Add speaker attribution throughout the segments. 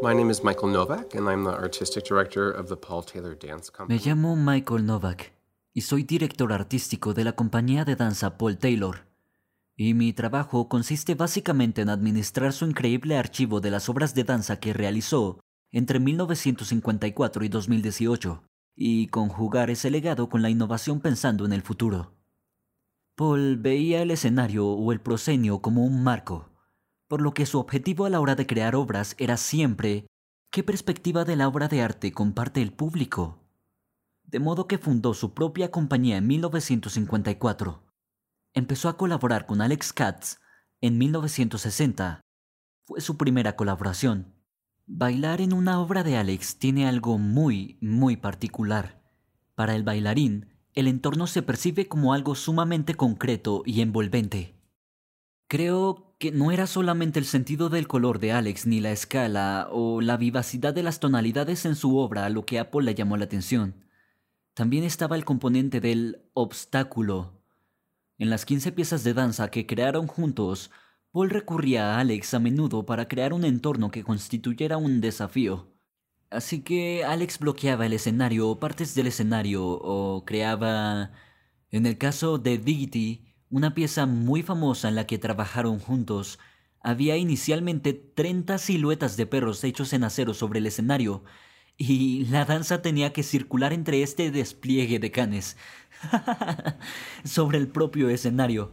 Speaker 1: My name is Michael Novak, and I'm the artistic director of the Paul Taylor Dance Company.
Speaker 2: Me llamo Michael Novak y soy director artístico de la compañía de danza Paul Taylor. Y mi trabajo consiste básicamente en administrar su increíble archivo de las obras de danza que realizó entre 1954 y 2018 y conjugar ese legado con la innovación pensando en el futuro. Paul veía el escenario o el proscenio como un marco, por lo que su objetivo a la hora de crear obras era siempre qué perspectiva de la obra de arte comparte el público. De modo que fundó su propia compañía en 1954. Empezó a colaborar con Alex Katz en 1960. Fue su primera colaboración. Bailar en una obra de Alex tiene algo muy, muy particular. Para el bailarín, el entorno se percibe como algo sumamente concreto y envolvente. Creo que no era solamente el sentido del color de Alex ni la escala o la vivacidad de las tonalidades en su obra lo que a Paul le llamó la atención. También estaba el componente del obstáculo. En las 15 piezas de danza que crearon juntos, Paul recurría a Alex a menudo para crear un entorno que constituyera un desafío. Así que Alex bloqueaba el escenario o partes del escenario o creaba, en el caso de Diggity, una pieza muy famosa en la que trabajaron juntos. Había inicialmente 30 siluetas de perros hechos en acero sobre el escenario y la danza tenía que circular entre este despliegue de canes sobre el propio escenario.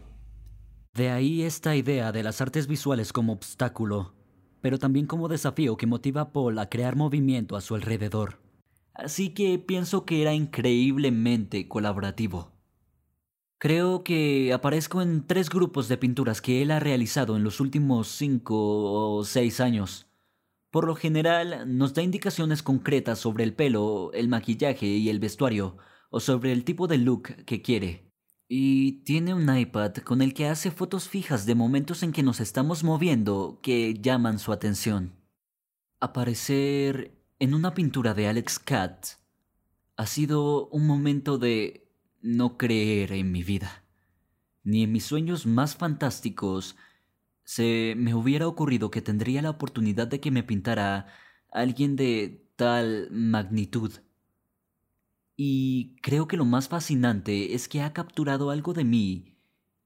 Speaker 2: De ahí esta idea de las artes visuales como obstáculo, pero también como desafío que motiva a Paul a crear movimiento a su alrededor. Así que pienso que era increíblemente colaborativo. Creo que aparezco en tres grupos de pinturas que él ha realizado en los últimos cinco o seis años. Por lo general nos da indicaciones concretas sobre el pelo, el maquillaje y el vestuario, o sobre el tipo de look que quiere. Y tiene un iPad con el que hace fotos fijas de momentos en que nos estamos moviendo que llaman su atención. Aparecer en una pintura de Alex Katz ha sido un momento de no creer en mi vida. Ni en mis sueños más fantásticos se me hubiera ocurrido que tendría la oportunidad de que me pintara alguien de tal magnitud. Y creo que lo más fascinante es que ha capturado algo de mí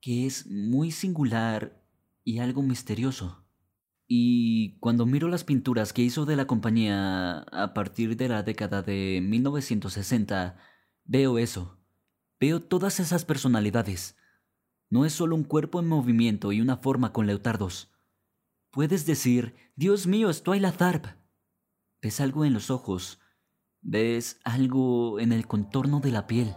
Speaker 2: que es muy singular y algo misterioso. Y cuando miro las pinturas que hizo de la compañía a partir de la década de 1960, veo eso. Veo todas esas personalidades. No es solo un cuerpo en movimiento y una forma con leotardos. Puedes decir, Dios mío, estoy la Tharp. Ves algo en los ojos, Ves algo en el contorno de la piel.